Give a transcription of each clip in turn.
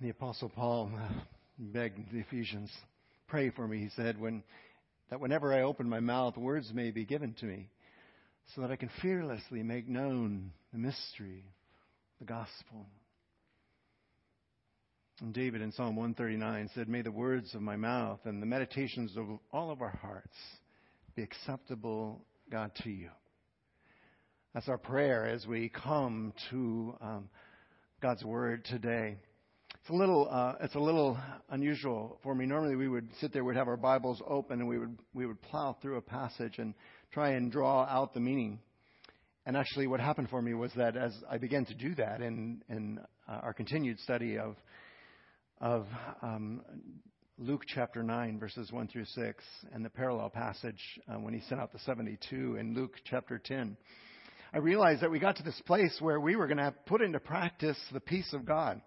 The Apostle Paul uh, begged the Ephesians, Pray for me, he said, when, that whenever I open my mouth, words may be given to me, so that I can fearlessly make known the mystery, the gospel. And David in Psalm 139 said, May the words of my mouth and the meditations of all of our hearts be acceptable, God, to you. That's our prayer as we come to um, God's Word today. It's a little, uh, it's a little unusual for me. Normally, we would sit there, we'd have our Bibles open, and we would we would plow through a passage and try and draw out the meaning. And actually, what happened for me was that as I began to do that in in uh, our continued study of of um, Luke chapter 9, verses 1 through 6, and the parallel passage uh, when he sent out the 72 in Luke chapter 10, I realized that we got to this place where we were going to put into practice the peace of God.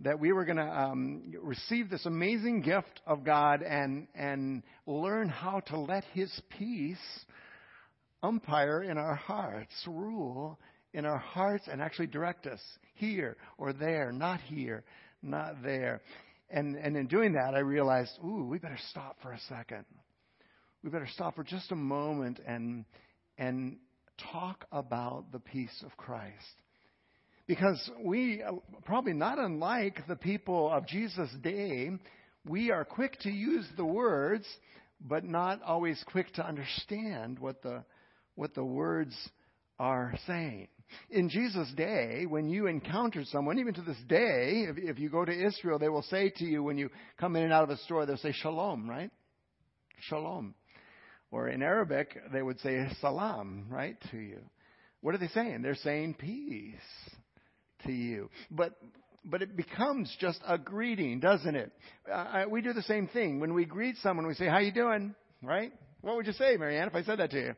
That we were going to um, receive this amazing gift of God and, and learn how to let His peace umpire in our hearts, rule in our hearts, and actually direct us here or there, not here, not there. And, and in doing that, I realized, ooh, we better stop for a second. We better stop for just a moment and, and talk about the peace of Christ. Because we, probably not unlike the people of Jesus' day, we are quick to use the words, but not always quick to understand what the, what the words are saying. In Jesus' day, when you encounter someone, even to this day, if, if you go to Israel, they will say to you when you come in and out of a store, they'll say shalom, right? Shalom. Or in Arabic, they would say salam, right, to you. What are they saying? They're saying peace to you. But but it becomes just a greeting, doesn't it? We do the same thing when we greet someone. We say, "How you doing?" Right? What would you say, Marianne, if I said that to you?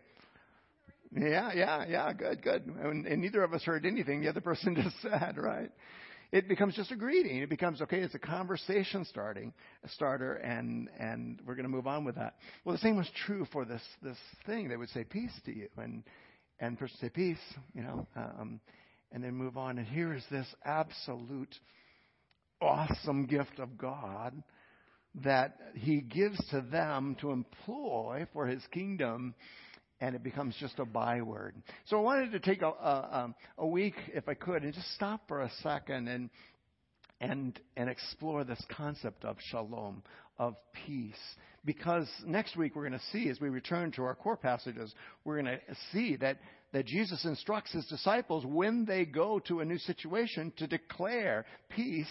Yeah, yeah, yeah. Good, good. And, and neither of us heard anything the other person just said, right? It becomes just a greeting. It becomes okay. It's a conversation starting, a starter, and and we're going to move on with that. Well, the same was true for this this thing. They would say peace to you, and and person say peace, you know, um, and then move on. And here is this absolute awesome gift of God that He gives to them to employ for His kingdom and it becomes just a byword. So I wanted to take a, a, a week, if I could, and just stop for a second and and and explore this concept of shalom, of peace. Because next week we're going to see, as we return to our core passages, we're going to see that that Jesus instructs his disciples when they go to a new situation to declare peace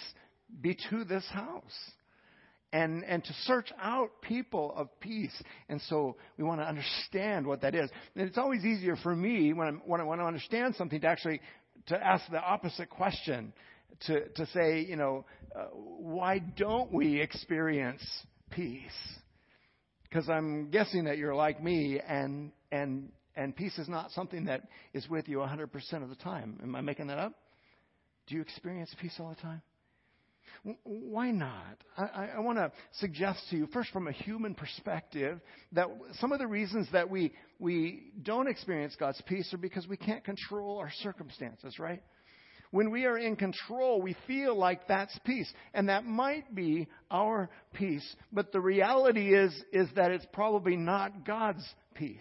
be to this house and, and to search out people of peace. And so we want to understand what that is. And it's always easier for me when, I'm, when I want to understand something to actually to ask the opposite question, to, to say, you know, uh, why don't we experience peace? Because I'm guessing that you're like me, and and and peace is not something that is with you 100% of the time. Am I making that up? Do you experience peace all the time? Why not? I, I want to suggest to you, first from a human perspective, that some of the reasons that we, we don't experience God's peace are because we can't control our circumstances, right? When we are in control, we feel like that's peace. And that might be our peace. But the reality is, is that it's probably not God's peace.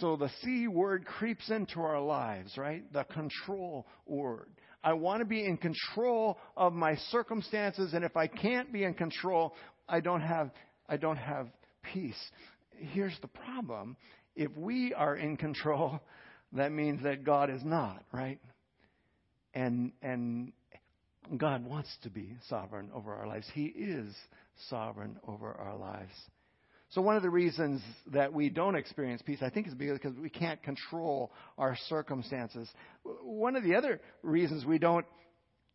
So the C word creeps into our lives, right? The control word. I want to be in control of my circumstances, and if I can't be in control, I don't have, I don't have peace. Here's the problem. If we are in control, that means that God is not, right? And, and God wants to be sovereign over our lives. He is sovereign over our lives. So one of the reasons that we don't experience peace, I think, is because we can't control our circumstances. One of the other reasons we don't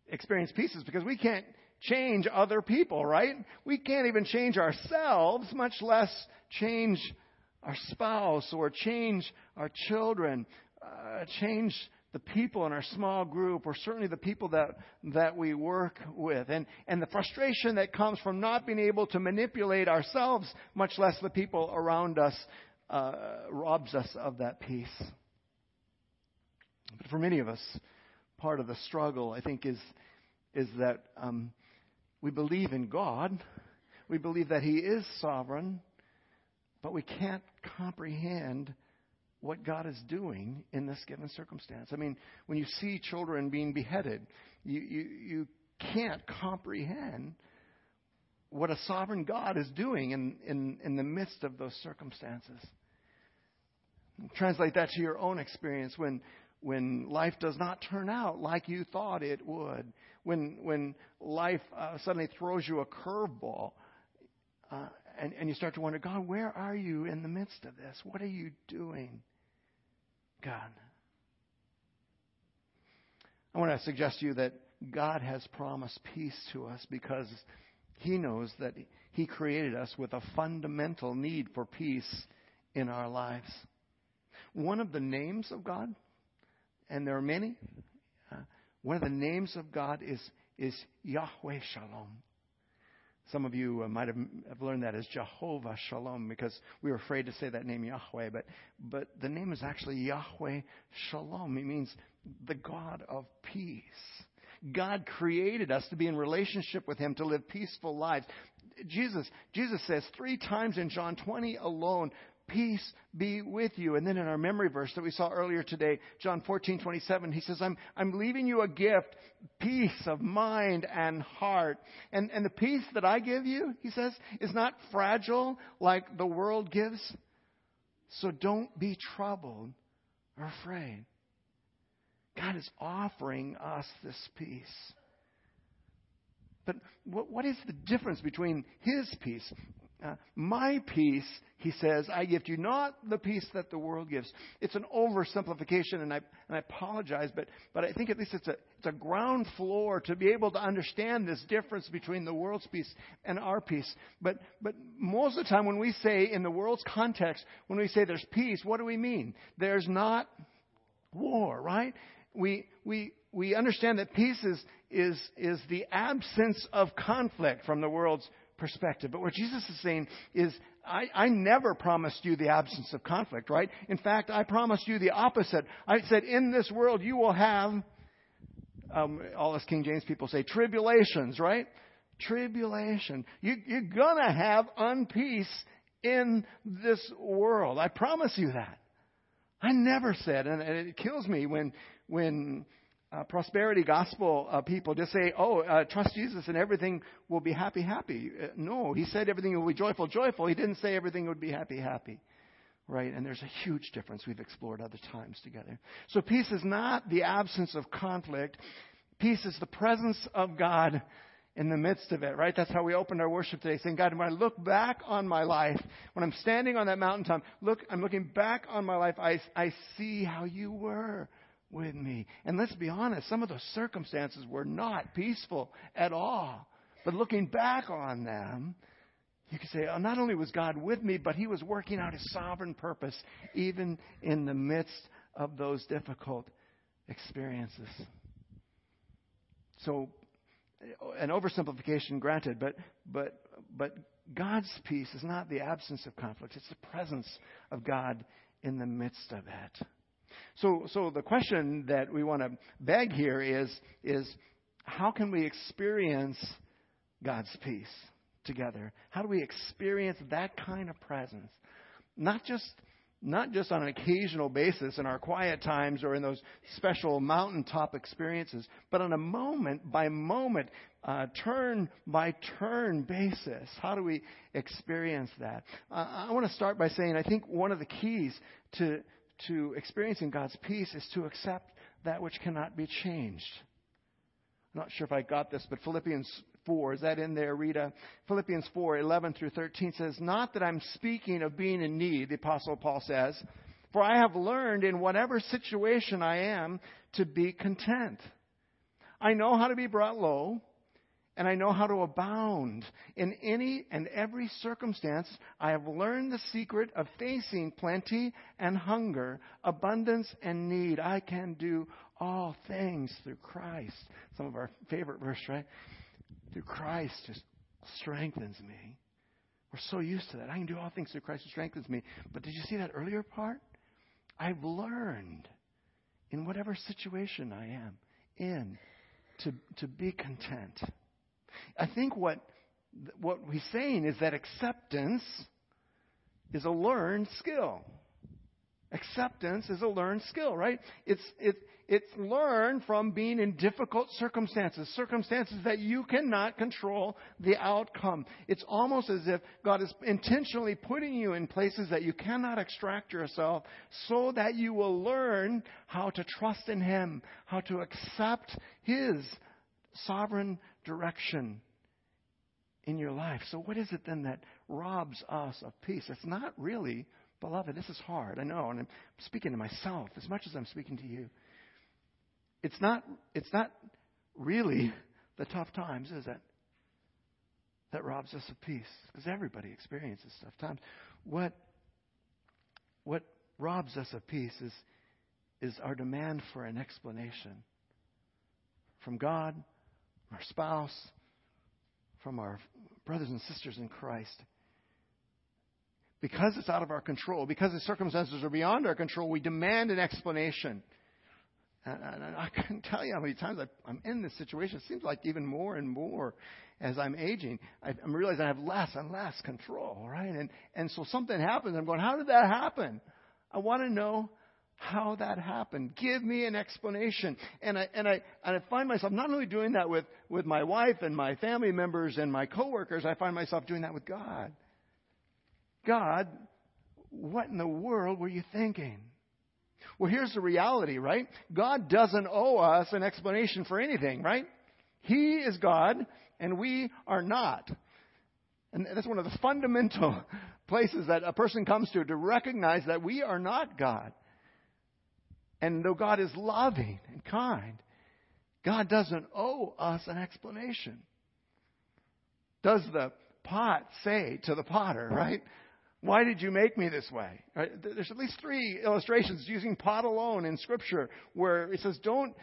experience peace is because we can't change other people, right? We can't even change ourselves, much less change our spouse or change our children, uh, change the people in our small group, or certainly the people that, that we work with, and, and the frustration that comes from not being able to manipulate ourselves, much less the people around us, uh, robs us of that peace. But for many of us, part of the struggle, I think, is, is that um, we believe in God, we believe that He is sovereign, but we can't comprehend what God is doing in this given circumstance. I mean, when you see children being beheaded, you, you, you can't comprehend what a sovereign God is doing in, in, in the midst of those circumstances. Translate that to your own experience when, when life does not turn out like you thought it would, when, when life uh, suddenly throws you a curveball, uh, and, and you start to wonder, God, where are you in the midst of this? What are you doing, God? I want to suggest to you that God has promised peace to us because He knows that He created us with a fundamental need for peace in our lives. One of the names of God, and there are many, uh, one of the names of God is, is Yahweh Shalom. Some of you uh, might have, have learned that as Jehovah Shalom because we were afraid to say that name Yahweh, but, but the name is actually Yahweh Shalom. It means the God of peace. God created us to be in relationship with Him, to live peaceful lives. Jesus, Jesus says three times in John 20 alone, peace be with you. And then in our memory verse that we saw earlier today, John 14, 27, he says, I'm, I'm leaving you a gift, peace of mind and heart. And, and the peace that I give you, he says, is not fragile like the world gives. So don't be troubled or afraid. God is offering us this peace. But what, what is the difference between His peace? Uh, my peace, he says, I give to you, not the peace that the world gives. It's an oversimplification, and I, and I apologize, but, but I think at least it's a, it's a ground floor to be able to understand this difference between the world's peace and our peace. But, but most of the time, when we say, in the world's context, when we say there's peace, what do we mean? There's not war, right? We, we, we understand that peace is, is, is the absence of conflict from the world's perspective. But what Jesus is saying is, I, I never promised you the absence of conflict, right? In fact, I promised you the opposite. I said, in this world you will have, um, all us King James people say, tribulations, right? Tribulation. You, you're gonna have unpeace in this world. I promise you that. I never said, and it kills me when, when uh, prosperity gospel uh, people just say, oh, uh, trust Jesus and everything will be happy, happy. Uh, no, he said everything will be joyful, joyful. He didn't say everything would be happy, happy. Right? And there's a huge difference we've explored other times together. So peace is not the absence of conflict. Peace is the presence of God in the midst of it, right? That's how we opened our worship today, saying, God, when I look back on my life, when I'm standing on that mountaintop, look, I'm looking back on my life, I, I see how you were with me. And let's be honest, some of those circumstances were not peaceful at all. But looking back on them, you could say, oh, not only was God with me, but He was working out His sovereign purpose even in the midst of those difficult experiences. So, an oversimplification granted, but, but, but God's peace is not the absence of conflict, it's the presence of God in the midst of it. So, so the question that we want to beg here is, is how can we experience God's peace together? How do we experience that kind of presence? Not just not just on an occasional basis in our quiet times or in those special mountaintop experiences, but on a moment by moment, uh, turn by turn basis. How do we experience that? Uh, I want to start by saying I think one of the keys to to experiencing God's peace is to accept that which cannot be changed. I'm not sure if I got this, but Philippians 4, is that in there, Rita? Philippians 4, 11 through 13 says, Not that I'm speaking of being in need, the Apostle Paul says, for I have learned in whatever situation I am to be content. I know how to be brought low, and I know how to abound. In any and every circumstance, I have learned the secret of facing plenty and hunger, abundance and need. I can do all things through Christ. Some of our favorite verse, right? Through Christ just strengthens me. We're so used to that. I can do all things through Christ who strengthens me. But did you see that earlier part? I've learned in whatever situation I am in to, to be content. I think what, what we're saying is that acceptance is a learned skill. Acceptance is a learned skill, right? It's, it, it's learned from being in difficult circumstances, circumstances that you cannot control the outcome. It's almost as if God is intentionally putting you in places that you cannot extract yourself so that you will learn how to trust in Him, how to accept His sovereign direction in your life. So, what is it then that robs us of peace? It's not really, beloved, this is hard. I know, and I'm speaking to myself as much as I'm speaking to you it's not, it's not really the tough times, is it? That robs us of peace. Because everybody experiences tough times. What, what robs us of peace is, is our demand for an explanation from God, our spouse, from our brothers and sisters in Christ. Because it's out of our control, because the circumstances are beyond our control, we demand an explanation. And, I couldn't tell you how many times I, am in this situation. It seems like even more and more as I'm aging, I, I'm realizing I have less and less control, right? And, and so something happens. I'm going, how did that happen? I want to know how that happened. Give me an explanation. And I, and I, and I find myself not only doing that with, with my wife and my family members and my coworkers, I find myself doing that with God. God, what in the world were you thinking? Well, here's the reality, right? God doesn't owe us an explanation for anything, right? He is God, and we are not. And that's one of the fundamental places that a person comes to to recognize that we are not God. And though God is loving and kind, God doesn't owe us an explanation. Does the pot say to the potter, right? Why did you make me this way? Right? There's at least three illustrations using pot alone in Scripture where it says, "Don't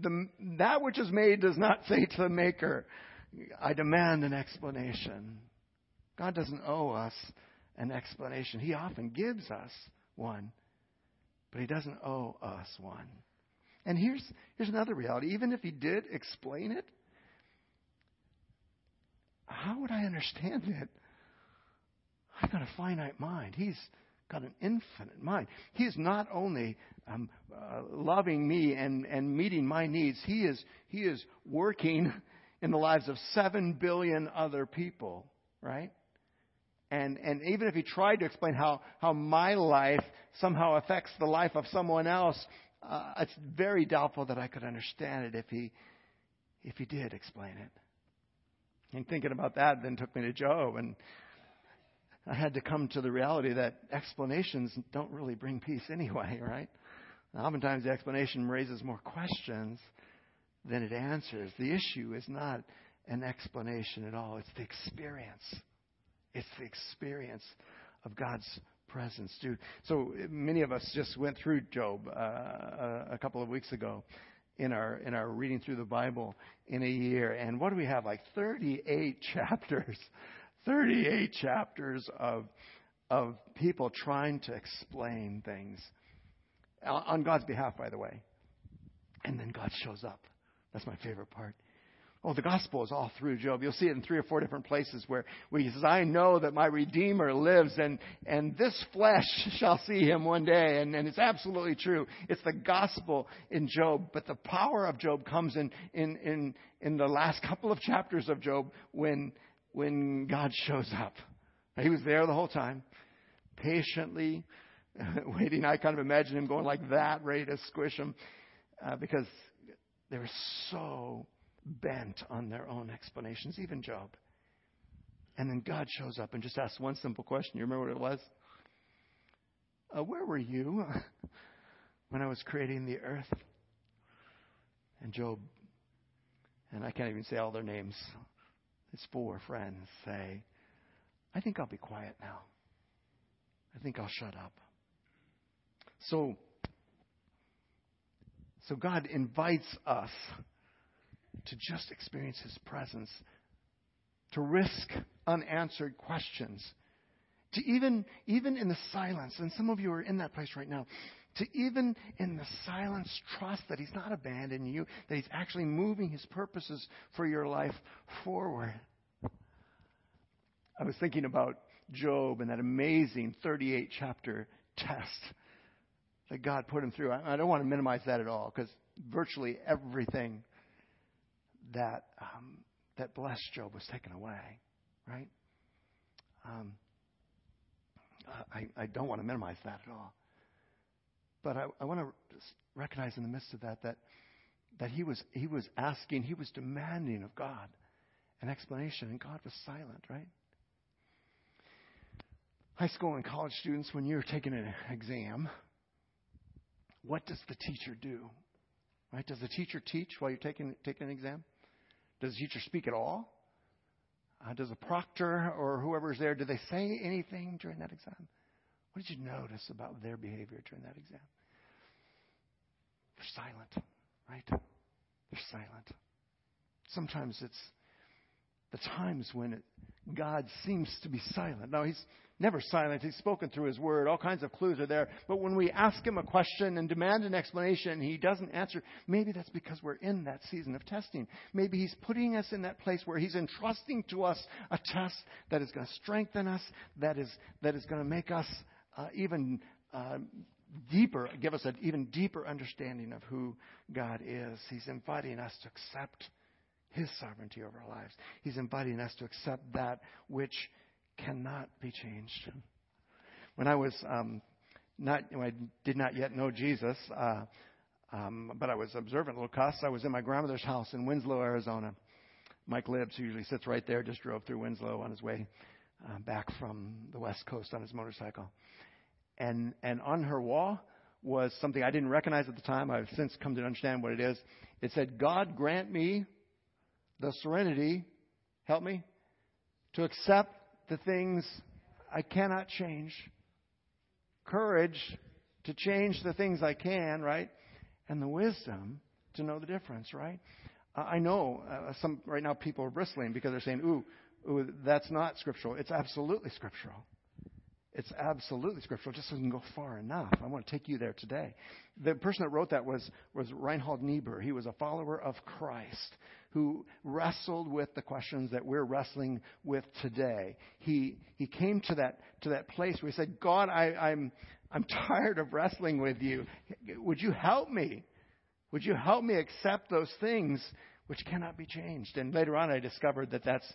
the, that which is made does not say to the maker, I demand an explanation." God doesn't owe us an explanation. He often gives us one, but He doesn't owe us one. And here's here's another reality: even if He did explain it, how would I understand it? I've got a finite mind. He's got an infinite mind. He is not only um, uh, loving me and, and meeting my needs, he is, he is working in the lives of seven billion other people, right? And, and even if he tried to explain how, how my life somehow affects the life of someone else, uh, it's very doubtful that I could understand it if he, if he did explain it. And thinking about that then took me to Job. And I had to come to the reality that explanations don't really bring peace anyway, right? Oftentimes the explanation raises more questions than it answers. The issue is not an explanation at all, it's the experience. It's the experience of God's presence, dude. So many of us just went through Job uh, a, a couple of weeks ago in our in our reading through the Bible in a year, and what do we have? Like 38 chapters 38 chapters of, of people trying to explain things on God's behalf, by the way. And then God shows up. That's my favorite part. Oh, the gospel is all through Job. You'll see it in three or four different places where, where he says, I know that my Redeemer lives and, and this flesh shall see him one day. And, and it's absolutely true. It's the gospel in Job. But the power of Job comes in, in, in, in the last couple of chapters of Job when, when God shows up. He was there the whole time, patiently waiting. I kind of imagine him going like that, ready to squish him, uh, because they were so bent on their own explanations, even Job. And then God shows up and just asks one simple question. You remember what it was? Uh, where were you when I was creating the earth? And Job, and I can't even say all their names his four friends say, I think I'll be quiet now. I think I'll shut up. So, so God invites us to just experience His presence, to risk unanswered questions, to even, even in the silence, and some of you are in that place right now, To even in the silence trust that He's not abandoning you, that He's actually moving His purposes for your life forward. I was thinking about Job and that amazing 38 chapter test that God put him through. I, don't want to minimize that at all because virtually everything that um, that blessed Job was taken away, right? Um, I, I don't want to minimize that at all. But I, I want to recognize in the midst of that that that he was he was asking, he was demanding of God an explanation, and God was silent, right? High school and college students, when you're taking an exam, what does the teacher do? Right? Does the teacher teach while you're taking taking an exam? Does the teacher speak at all? Uh, does the proctor or whoever's there, do they say anything during that exam? What did you notice about their behavior during that exam? They're silent, right? They're silent. Sometimes it's the times when it, God seems to be silent. Now, He's never silent. He's spoken through His Word. All kinds of clues are there. But when we ask Him a question and demand an explanation, He doesn't answer. Maybe that's because we're in that season of testing. Maybe He's putting us in that place where He's entrusting to us a test that is going to strengthen us, that is, that is going to make us uh, even uh, deeper, give us an even deeper understanding of who God is. He's inviting us to accept His sovereignty over our lives. He's inviting us to accept that which cannot be changed. When I was um, not, I did not yet know Jesus, uh, um, but I was observant little cuss. I was in my grandmother's house in Winslow, Arizona. Mike Libbs, who usually sits right there, just drove through Winslow on his way uh, back from the West Coast on his motorcycle. And and on her wall was something I didn't recognize at the time. I've since come to understand what it is. It said, "God grant me the serenity, help me, to accept the things I cannot change, courage to change the things I can, right? And the wisdom to know the difference, right? I know uh, some right now people are bristling because they're saying, "Ooh, ooh, that's not scriptural." It's absolutely scriptural. It's absolutely scriptural. Just doesn't go far enough. I want to take you there today. The person that wrote that was, was Reinhold Niebuhr. He was a follower of Christ who wrestled with the questions that we're wrestling with today. He, he came to that, to that place where he said, God, I, I'm, I'm tired of wrestling with you. Would you help me? Would you help me accept those things which cannot be changed? And later on, I discovered that that's,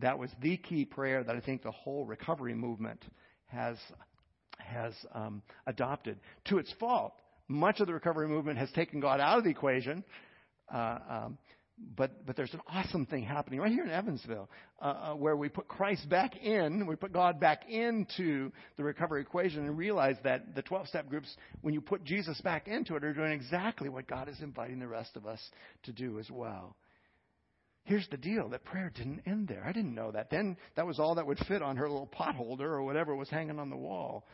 that was the key prayer that I think the whole recovery movement has, has um, adopted. To its fault, much of the recovery movement has taken God out of the equation. Uh, um, but but there's an awesome thing happening right here in Evansville, uh, uh, where we put Christ back in, we put God back into the recovery equation, and realize that the 12-step groups, when you put Jesus back into it, are doing exactly what God is inviting the rest of us to do as well. Here's the deal that prayer didn't end there. I didn't know that. Then that was all that would fit on her little potholder or whatever was hanging on the wall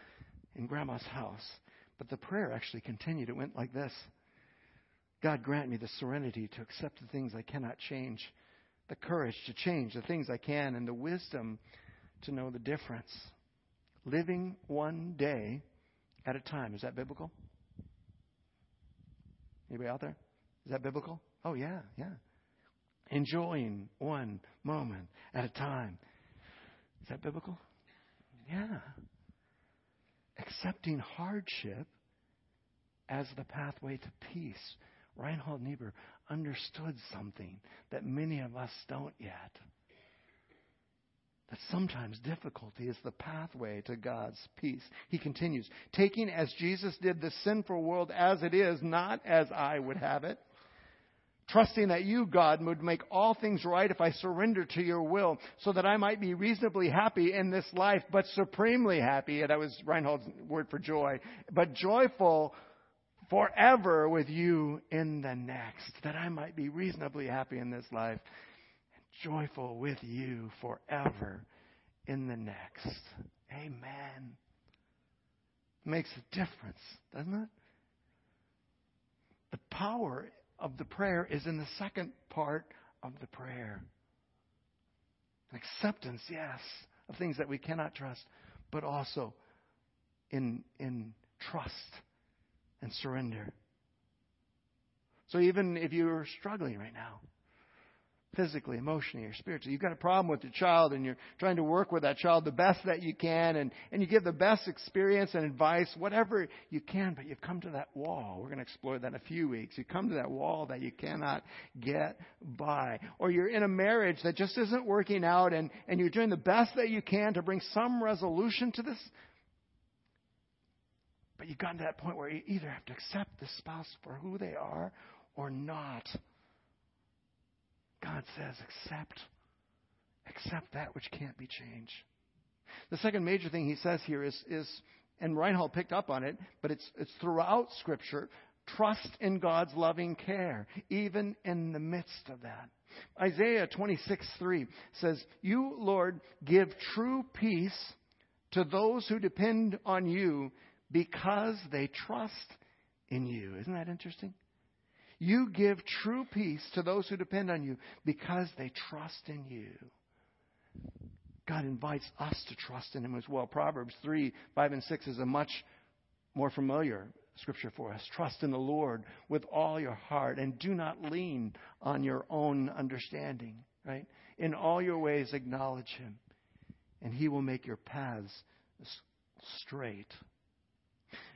in Grandma's house. But the prayer actually continued. It went like this God grant me the serenity to accept the things I cannot change, the courage to change the things I can, and the wisdom to know the difference. Living one day at a time. Is that biblical? Anybody out there? Is that biblical? Oh, yeah, yeah enjoying one moment at a time. Is that biblical? Yeah. Accepting hardship as the pathway to peace. Reinhold Niebuhr understood something that many of us don't yet. That sometimes difficulty is the pathway to God's peace. He continues, taking as Jesus did the sinful world as it is, not as I would have it trusting that you, God, would make all things right if I surrender to your will, so that I might be reasonably happy in this life, but supremely happy. That was Reinhold's word for joy, but joyful forever with you in the next, that I might be reasonably happy in this life, and joyful with you forever in the next. Amen. Makes a difference, doesn't it? The power of the prayer is in the second part of the prayer. Acceptance, yes, of things that we cannot trust, but also in, in trust and surrender. So even if you're struggling right now, physically, emotionally, or spiritually. You've got a problem with your child and you're trying to work with that child the best that you can and, and you give the best experience and advice, whatever you can, but you've come to that wall. We're going to explore that in a few weeks. You come to that wall that you cannot get by. Or you're in a marriage that just isn't working out and, and you're doing the best that you can to bring some resolution to this. But you've gotten to that point where you either have to accept the spouse for who they are or not. God says, accept. Accept that which can't be changed. The second major thing he says here is, is and Reinhold picked up on it, but it's, it's throughout Scripture, trust in God's loving care, even in the midst of that. Isaiah 26, 3 says, You, Lord, give true peace to those who depend on you because they trust in you. Isn't that interesting? You give true peace to those who depend on you because they trust in you. God invites us to trust in Him as well. Proverbs 3, 5, and 6 is a much more familiar scripture for us. Trust in the Lord with all your heart and do not lean on your own understanding, right? In all your ways, acknowledge Him, and He will make your paths straight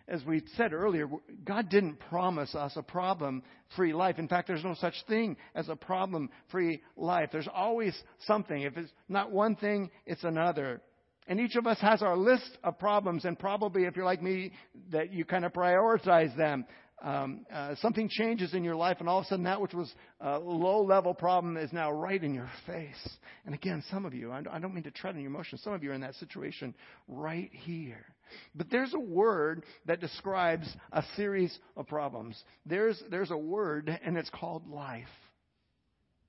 as we said earlier, God didn't promise us a problem free life. In fact, there's no such thing as a problem free life. There's always something. If it's not one thing, it's another. And each of us has our list of problems, and probably if you're like me, that you kind of prioritize them. Um, uh, something changes in your life, and all of a sudden, that which was a low level problem is now right in your face. And again, some of you, I don't mean to tread on your emotions, some of you are in that situation right here. But there's a word that describes a series of problems. There's, there's a word, and it's called life.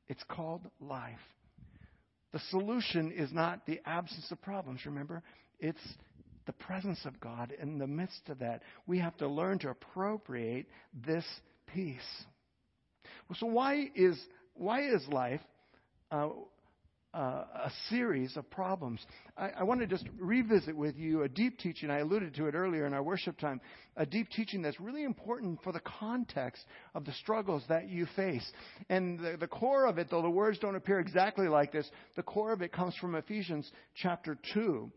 It's called life. The solution is not the absence of problems, remember? It's the presence of God in the midst of that. We have to learn to appropriate this peace. So why is why is life uh, uh, a series of problems. I, I want to just revisit with you a deep teaching. I alluded to it earlier in our worship time. A deep teaching that's really important for the context of the struggles that you face. And the, the core of it, though the words don't appear exactly like this, the core of it comes from Ephesians chapter 2.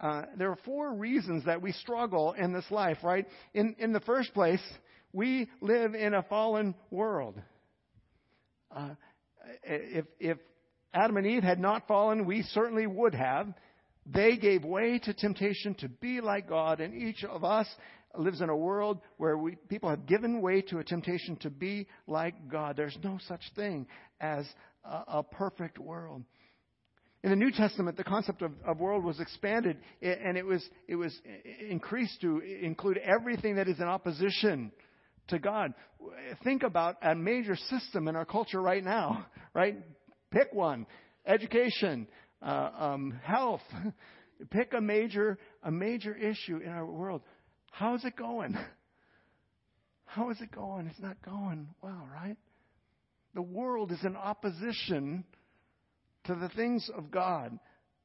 Uh, there are four reasons that we struggle in this life, right? In, in the first place, we live in a fallen world. Uh, if, if Adam and Eve had not fallen, we certainly would have. They gave way to temptation to be like God, and each of us lives in a world where we, people have given way to a temptation to be like God. There's no such thing as a, a perfect world. In the New Testament, the concept of, of world was expanded and it was, it was increased to include everything that is in opposition to God. Think about a major system in our culture right now, right? Pick one. Education, uh, um, health. Pick a major, a major issue in our world. How's it going? How is it going? It's not going well, right? The world is in opposition to the things of God.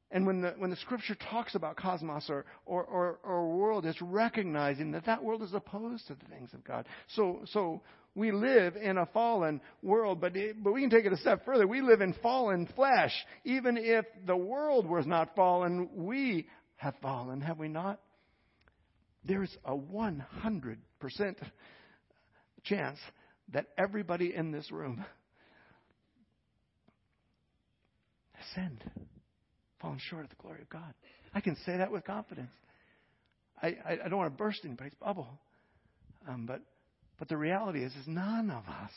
And when the, when the scripture talks about cosmos or, or, or, or world, it's recognizing that that world is opposed to the things of God. So, so we live in a fallen world, but, it, but we can take it a step further. We live in fallen flesh. Even if the world was not fallen, we have fallen, have we not? There's a 100% chance that everybody in this room has sinned, fallen short of the glory of God. I can say that with confidence. I, I, I don't want to burst anybody's bubble, um, but but the reality is, is none of us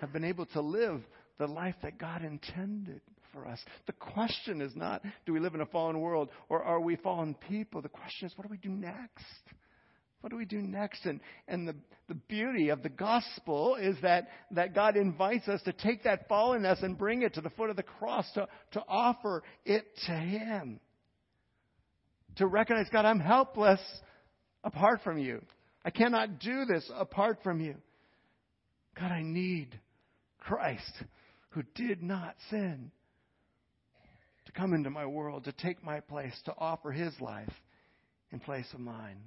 have been able to live the life that God intended for us. The question is not, do we live in a fallen world or are we fallen people? The question is, what do we do next? What do we do next? And, and the, the beauty of the gospel is that, that God invites us to take that fallenness and bring it to the foot of the cross, to, to offer it to Him. To recognize, God, I'm helpless apart from you. I cannot do this apart from you. God, I need Christ who did not sin to come into my world, to take my place, to offer his life in place of mine.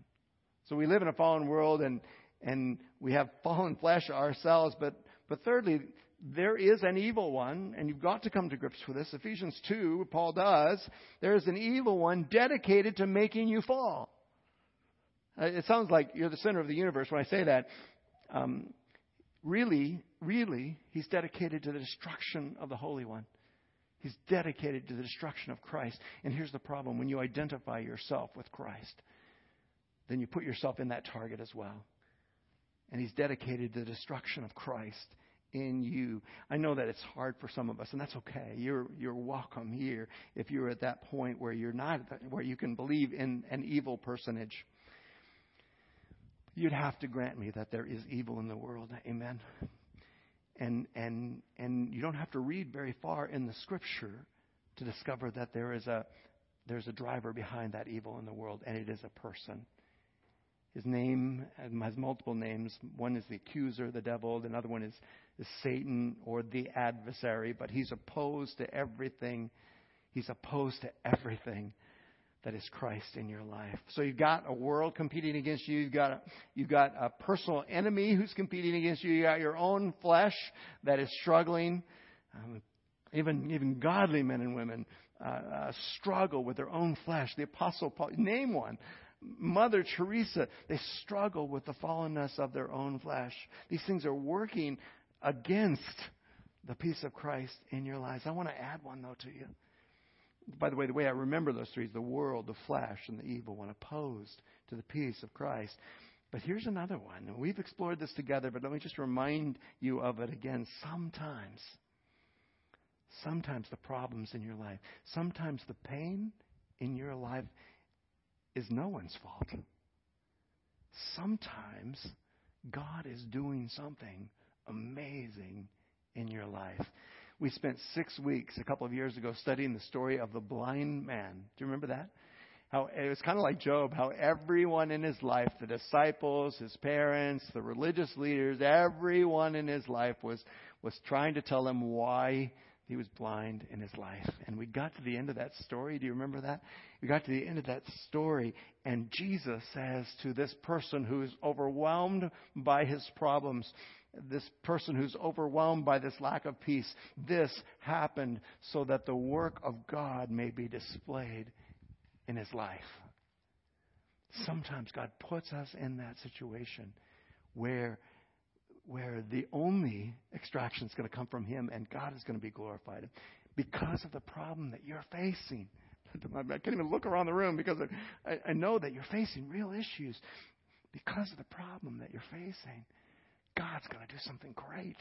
So we live in a fallen world and and we have fallen flesh ourselves. But, but thirdly, there is an evil one, and you've got to come to grips with this. Ephesians 2, Paul does. There is an evil one dedicated to making you fall. Uh, it sounds like you're the center of the universe when I say that. Um, really, really, he's dedicated to the destruction of the Holy One. He's dedicated to the destruction of Christ. And here's the problem when you identify yourself with Christ, then you put yourself in that target as well. And he's dedicated to the destruction of Christ in you. I know that it's hard for some of us, and that's okay. You're you're welcome here if you're at that point where you're not where you can believe in an evil personage. You'd have to grant me that there is evil in the world. Amen. And and and you don't have to read very far in the scripture to discover that there is a there's a driver behind that evil in the world, and it is a person. His name has multiple names. One is the accuser, the devil. Another one is, is Satan or the adversary. But he's opposed to everything. He's opposed to everything that is Christ in your life. So you've got a world competing against you. You've got a, you've got a personal enemy who's competing against you. You got your own flesh that is struggling. Um, even even godly men and women uh, uh, struggle with their own flesh. The Apostle Paul, name one. Mother Teresa, they struggle with the fallenness of their own flesh. These things are working against the peace of Christ in your lives. I want to add one, though, to you. By the way, the way I remember those three is the world, the flesh, and the evil one opposed to the peace of Christ. But here's another one. We've explored this together, but let me just remind you of it again. Sometimes, sometimes the problems in your life, sometimes the pain in your life is no one's fault. Sometimes God is doing something amazing in your life. We spent six weeks a couple of years ago studying the story of the blind man. Do you remember that? How it was kind of like Job, how everyone in his life, the disciples, his parents, the religious leaders, everyone in his life was, was trying to tell him why he was blind in his life. And we got to the end of that story. Do you remember that? We got to the end of that story, and Jesus says to this person who's overwhelmed by his problems, this person who's overwhelmed by this lack of peace, this happened so that the work of God may be displayed in his life. Sometimes God puts us in that situation where where the only extraction is going to come from Him and God is going to be glorified because of the problem that you're facing. I can't even look around the room because I, I know that you're facing real issues because of the problem that you're facing. God's going to do something great.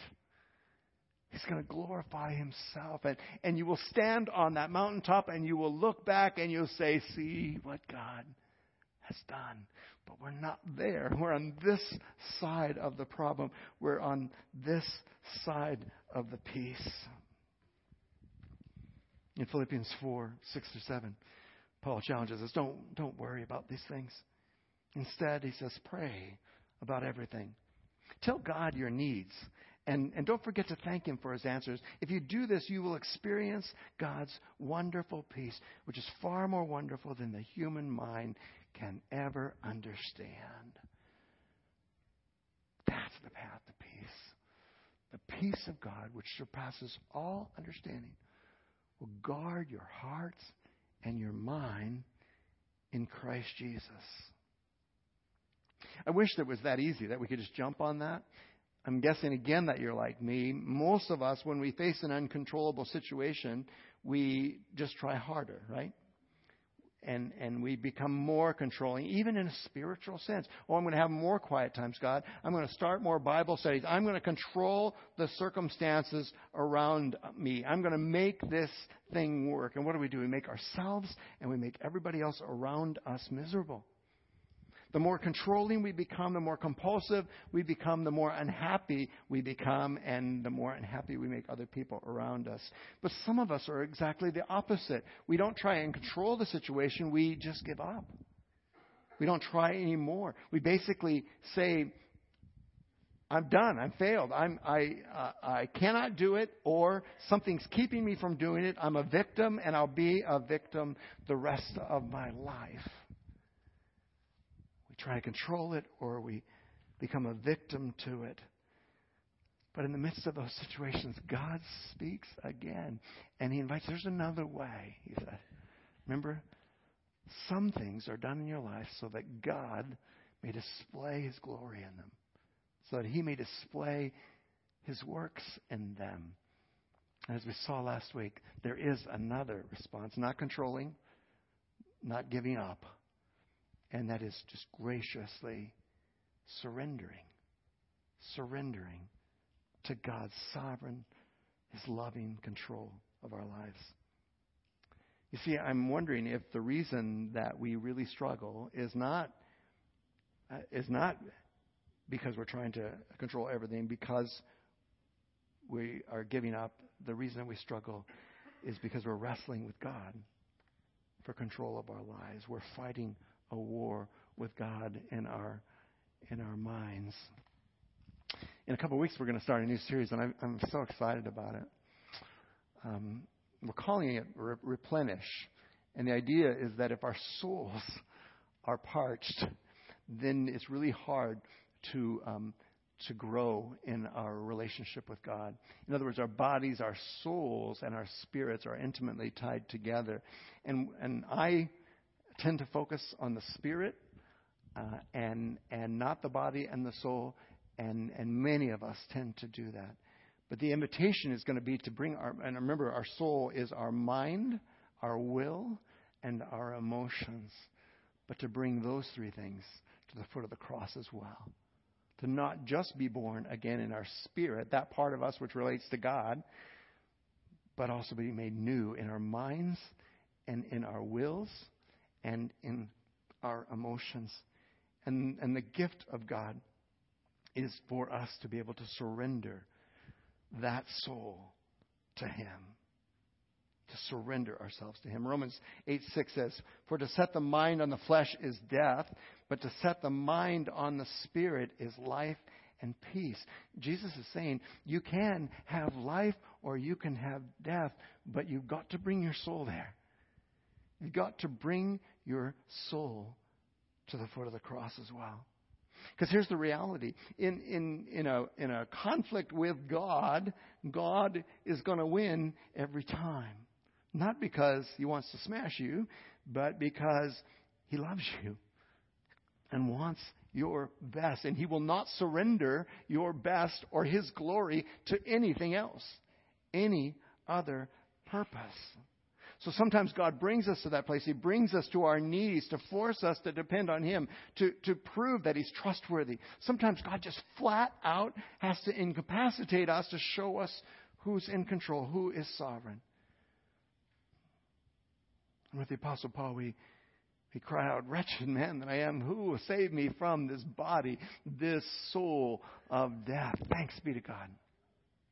He's going to glorify himself. And, and you will stand on that mountaintop and you will look back and you'll say, See what God has done. But we're not there. We're on this side of the problem. We're on this side of the peace. In Philippians 4, 6 to 7, Paul challenges us don't, don't worry about these things. Instead, he says, pray about everything. Tell God your needs. And, and don't forget to thank Him for His answers. If you do this, you will experience God's wonderful peace, which is far more wonderful than the human mind can ever understand. That's the path to peace. The peace of God, which surpasses all understanding, will guard your hearts and your mind in Christ Jesus. I wish it was that easy that we could just jump on that. I'm guessing again that you're like me. Most of us, when we face an uncontrollable situation, we just try harder, right? And, and we become more controlling, even in a spiritual sense. Oh, I'm going to have more quiet times, God. I'm going to start more Bible studies. I'm going to control the circumstances around me. I'm going to make this thing work. And what do we do? We make ourselves and we make everybody else around us miserable. The more controlling we become, the more compulsive we become, the more unhappy we become, and the more unhappy we make other people around us. But some of us are exactly the opposite. We don't try and control the situation, we just give up. We don't try anymore. We basically say, I'm done. I'm failed. I'm, I, uh, I cannot do it, or something's keeping me from doing it. I'm a victim, and I'll be a victim the rest of my life. Try to control it or we, become a victim to it. But in the midst of those situations, God speaks again. And He invites, there's another way, He said. Remember, some things are done in your life so that God may display His glory in them, so that He may display His works in them. As we saw last week, there is another response, not controlling, not giving up, and that is just graciously surrendering. Surrendering to God's sovereign, His loving control of our lives. You see, I'm wondering if the reason that we really struggle is not uh, is not because we're trying to control everything, because we are giving up. The reason we struggle is because we're wrestling with God for control of our lives. We're fighting a war with God in our in our minds. In a couple of weeks, we're going to start a new series, and I'm, I'm so excited about it. Um, we're calling it Re- Replenish. And the idea is that if our souls are parched, then it's really hard to, um, to grow in our relationship with God. In other words, our bodies, our souls, and our spirits are intimately tied together. And, and I tend to focus on the spirit uh, and, and not the body and the soul, and, and many of us tend to do that. But the invitation is going to be to bring our, and remember, our soul is our mind, our will, and our emotions. But to bring those three things to the foot of the cross as well. To not just be born again in our spirit, that part of us which relates to God, but also be made new in our minds and in our wills and in our emotions. And, and the gift of God is for us to be able to surrender that soul to Him. To surrender ourselves to Him. Romans 8 6 says, For to set the mind on the flesh is death, but to set the mind on the Spirit is life and peace. Jesus is saying, You can have life or you can have death, but you've got to bring your soul there. You've got to bring your soul to the foot of the cross as well. Because here's the reality. In, in, in, a, in a conflict with God, God is going to win every time. Not because he wants to smash you, but because he loves you and wants your best. And he will not surrender your best or his glory to anything else, any other purpose. So sometimes God brings us to that place. He brings us to our knees to force us to depend on Him, to, to prove that He's trustworthy. Sometimes God just flat out has to incapacitate us to show us who's in control, who is sovereign. And with the Apostle Paul, we, we cry out, Wretched man that I am, who will save me from this body, this soul of death? Thanks be to God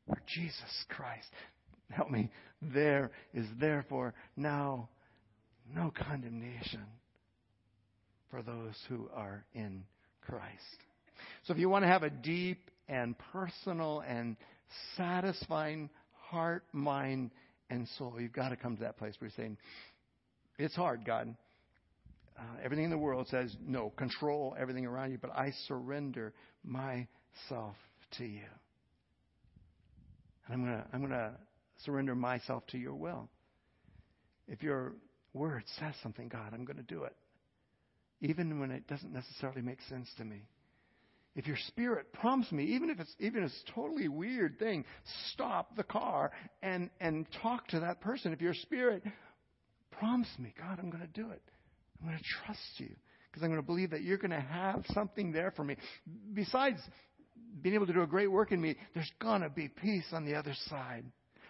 for Jesus Christ. Help me. There is therefore now no condemnation for those who are in Christ. So if you want to have a deep and personal and satisfying heart, mind, and soul, you've got to come to that place where you're saying, It's hard, God. Uh, everything in the world says, No, control everything around you, but I surrender myself to you. And I'm going to I'm going to surrender myself to your will. If your word says something, God, I'm going to do it. Even when it doesn't necessarily make sense to me. If your spirit prompts me, even if it's even if a totally weird thing, stop the car and, and talk to that person. If your spirit prompts me, God, I'm going to do it. I'm going to trust you because I'm going to believe that you're going to have something there for me. Besides being able to do a great work in me, there's going to be peace on the other side.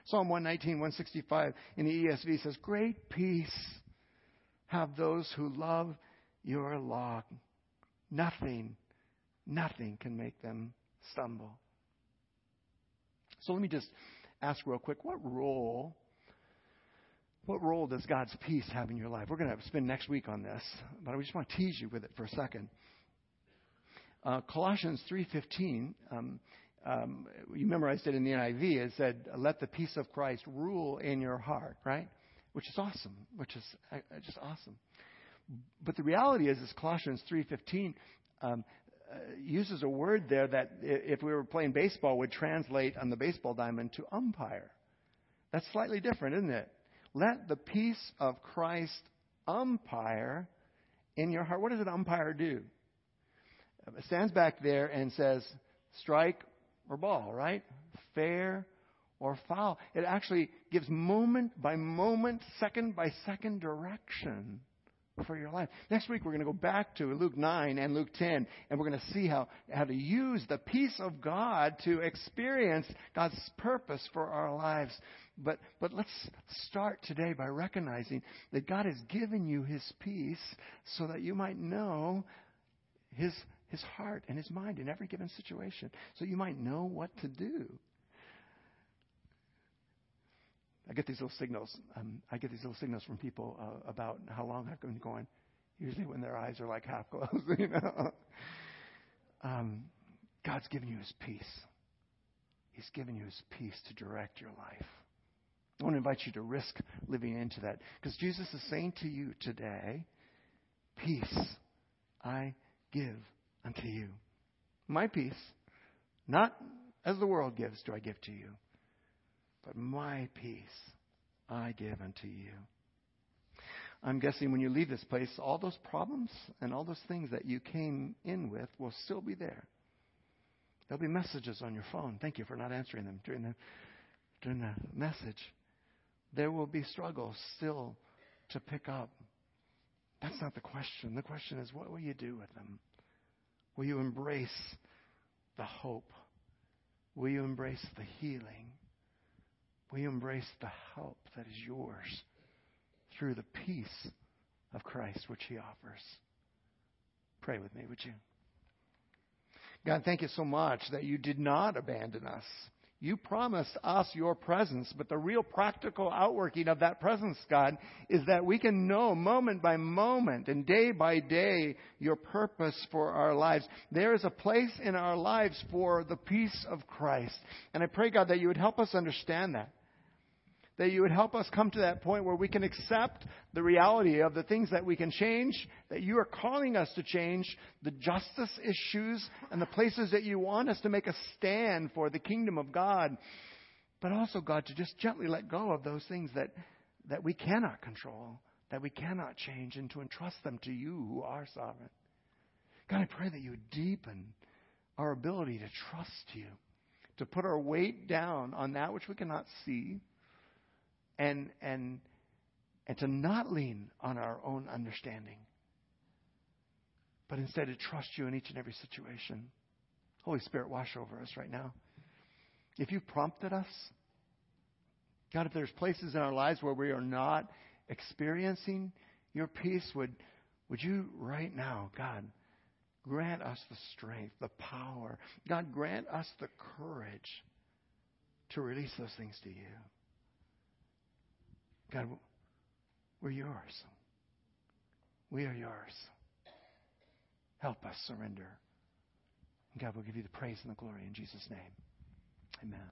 Psalm 119, 165 in the ESV says, Great peace have those who love your law. Nothing, nothing can make them stumble. So let me just ask real quick what role what role does God's peace have in your life? We're going to spend next week on this, but I just want to tease you with it for a second. Uh, Colossians 3:15 um, um, you memorized it in the NIV. It said, "Let the peace of Christ rule in your heart." Right, which is awesome. Which is uh, just awesome. But the reality is, is Colossians three fifteen um, uses a word there that, if we were playing baseball, would translate on the baseball diamond to umpire. That's slightly different, isn't it? Let the peace of Christ umpire in your heart. What does an umpire do? It stands back there and says, strike or ball, right? Fair or foul. It actually gives moment by moment, second by second direction for your life. Next week, we're going to go back to Luke 9 and Luke 10, and we're going to see how, how to use the peace of God to experience God's purpose for our lives. But, but let's start today by recognizing that God has given you His peace so that you might know His, His heart and His mind in every given situation, so you might know what to do. I get these little signals. Um, I get these little signals from people uh, about how long I've been going. Usually, when their eyes are like half closed, you know. Um, God's given you His peace. He's given you His peace to direct your life. I want to invite you to risk living into that because Jesus is saying to you today, "Peace I give unto you. My peace, not as the world gives, do I give to you." but my peace I give unto you. I'm guessing when you leave this place, all those problems and all those things that you came in with will still be there. There'll be messages on your phone. Thank you for not answering them during the, during the message. There will be struggles still to pick up. That's not the question. The question is, what will you do with them? Will you embrace the hope? Will you embrace the healing? we embrace the help that is yours through the peace of Christ which He offers. Pray with me, would you? God, thank you so much that you did not abandon us. You promised us your presence, but the real practical outworking of that presence, God, is that we can know moment by moment and day by day your purpose for our lives. There is a place in our lives for the peace of Christ. And I pray, God, that you would help us understand that that you would help us come to that point where we can accept the reality of the things that we can change, that you are calling us to change, the justice issues, and the places that you want us to make a stand for the kingdom of God. But also, God, to just gently let go of those things that, that we cannot control, that we cannot change, and to entrust them to you who are sovereign. God, I pray that you deepen our ability to trust you, to put our weight down on that which we cannot see and, and, and to not lean on our own understanding, but instead to trust you in each and every situation. Holy Spirit, wash over us right now. If you've prompted us, God, if there's places in our lives where we are not experiencing your peace, would, would you right now, God, grant us the strength, the power. God, grant us the courage to release those things to you. God, we're yours. We are yours. Help us surrender. And God will give you the praise and the glory in Jesus' name. Amen.